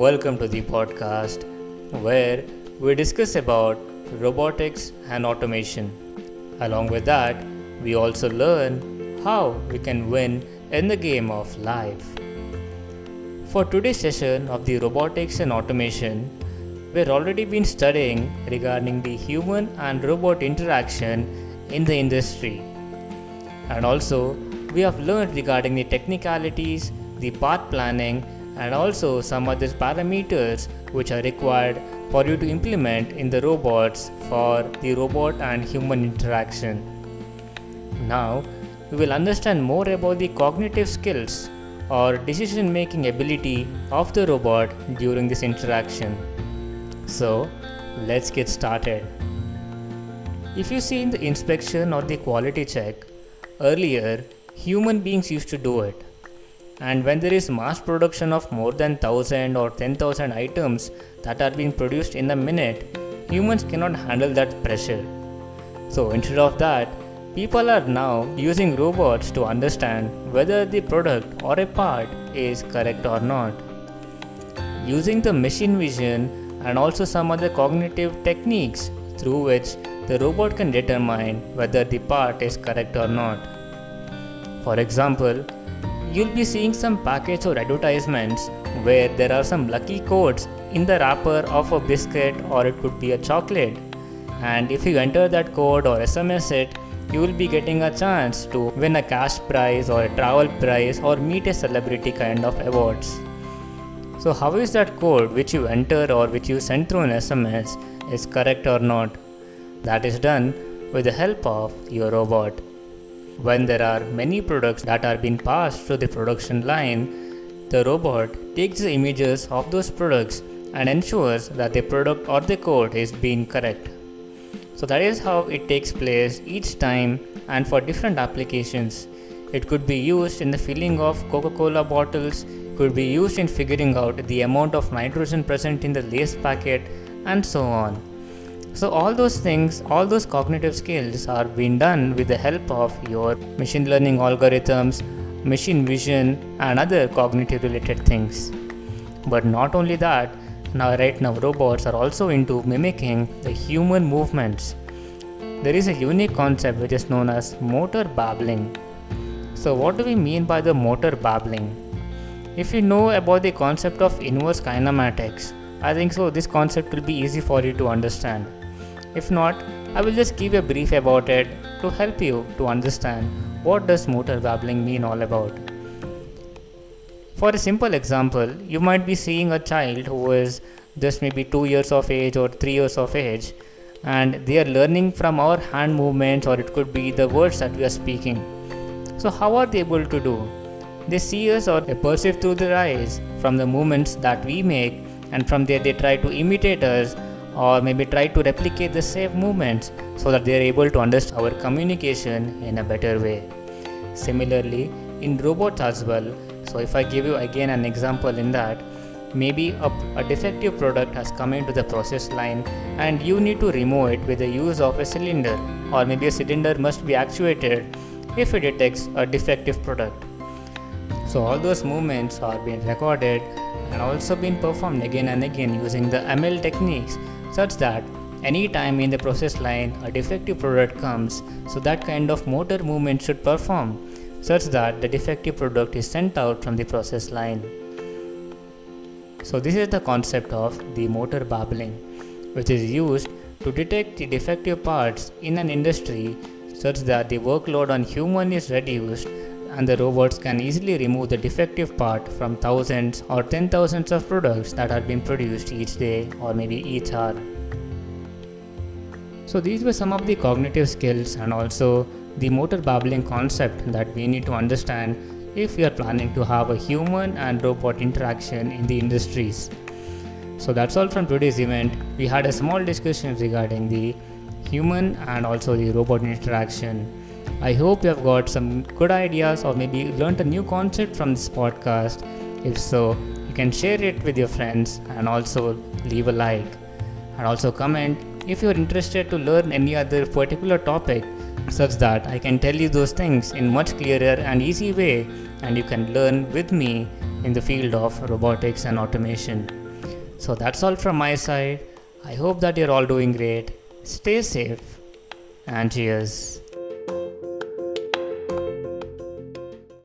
welcome to the podcast where we discuss about robotics and automation. Along with that, we also learn how we can win in the game of life. For today's session of the robotics and automation, we've already been studying regarding the human and robot interaction in the industry. And also, we have learned regarding the technicalities, the path planning, and also some other parameters which are required for you to implement in the robots for the robot and human interaction. Now, we will understand more about the cognitive skills or decision making ability of the robot during this interaction. So, let's get started. If you see in the inspection or the quality check, earlier human beings used to do it. And when there is mass production of more than 1000 or 10,000 items that are being produced in a minute, humans cannot handle that pressure. So instead of that, people are now using robots to understand whether the product or a part is correct or not. Using the machine vision and also some other cognitive techniques through which the robot can determine whether the part is correct or not. For example, you'll be seeing some packets or advertisements where there are some lucky codes in the wrapper of a biscuit or it could be a chocolate. And if you enter that code or SMS it, you will be getting a chance to win a cash prize or a travel prize or meet a celebrity kind of awards. So, how is that code which you enter or which you send through an SMS is correct or not? That is done with the help of your robot. When there are many products that are being passed through the production line, the robot takes the images of those products and ensures that the product or the code is being correct. So that is how it takes place each time and for different applications. It could be used in the filling of Coca-Cola bottles, could be used in figuring out the amount of nitrogen present in the Lay's packet and so on. So all those things, all those cognitive skills are being done with the help of your machine learning algorithms, machine vision and other cognitive related things. But not only that, now right now robots are also into mimicking the human movements. There is a unique concept which is known as motor babbling. So what do we mean by the motor babbling? If you know about the concept of inverse kinematics, I think so this concept will be easy for you to understand. If not, I will just give a brief about it to help you to understand what does motor babbling mean all about. For a simple example, you might be seeing a child who is just maybe 2 years of age or 3 years of age and they are learning from our hand movements or it could be the words that we are speaking. So how are they able to do? They see us or they perceive through their eyes from the movements that we make and from there they try to imitate us or maybe try to replicate the same movements so that they are able to understand our communication in a better way. Similarly, in robots as well, so if I give you again an example in that, maybe a, a, defective product has come into the process line and you need to remove it with the use of a cylinder or maybe a cylinder must be actuated if it detects a defective product. So all those movements are being recorded and also being performed again and again using the ML techniques such that any time in the process line a defective product comes so that kind of motor movement should perform such that the defective product is sent out from the process line so this is the concept of the motor babbling which is used to detect the defective parts in an industry such that the workload on human is reduced and the robots can easily remove the defective part from thousands or ten thousands of products that are being produced each day or maybe each hour. So these were some of the cognitive skills and also the motor babbling concept that we need to understand if we are planning to have a human and robot interaction in the industries. So that's all from today's event. We had a small discussion regarding the human and also the robot interaction. I hope you have got some good ideas or maybe learned a new concept from this podcast. If so, you can share it with your friends and also leave a like and also comment if you're interested to learn any other particular topic such that I can tell you those things in much clearer and easy way and you can learn with me in the field of robotics and automation. So that's all from my side. I hope that you're all doing great. Stay safe and cheers.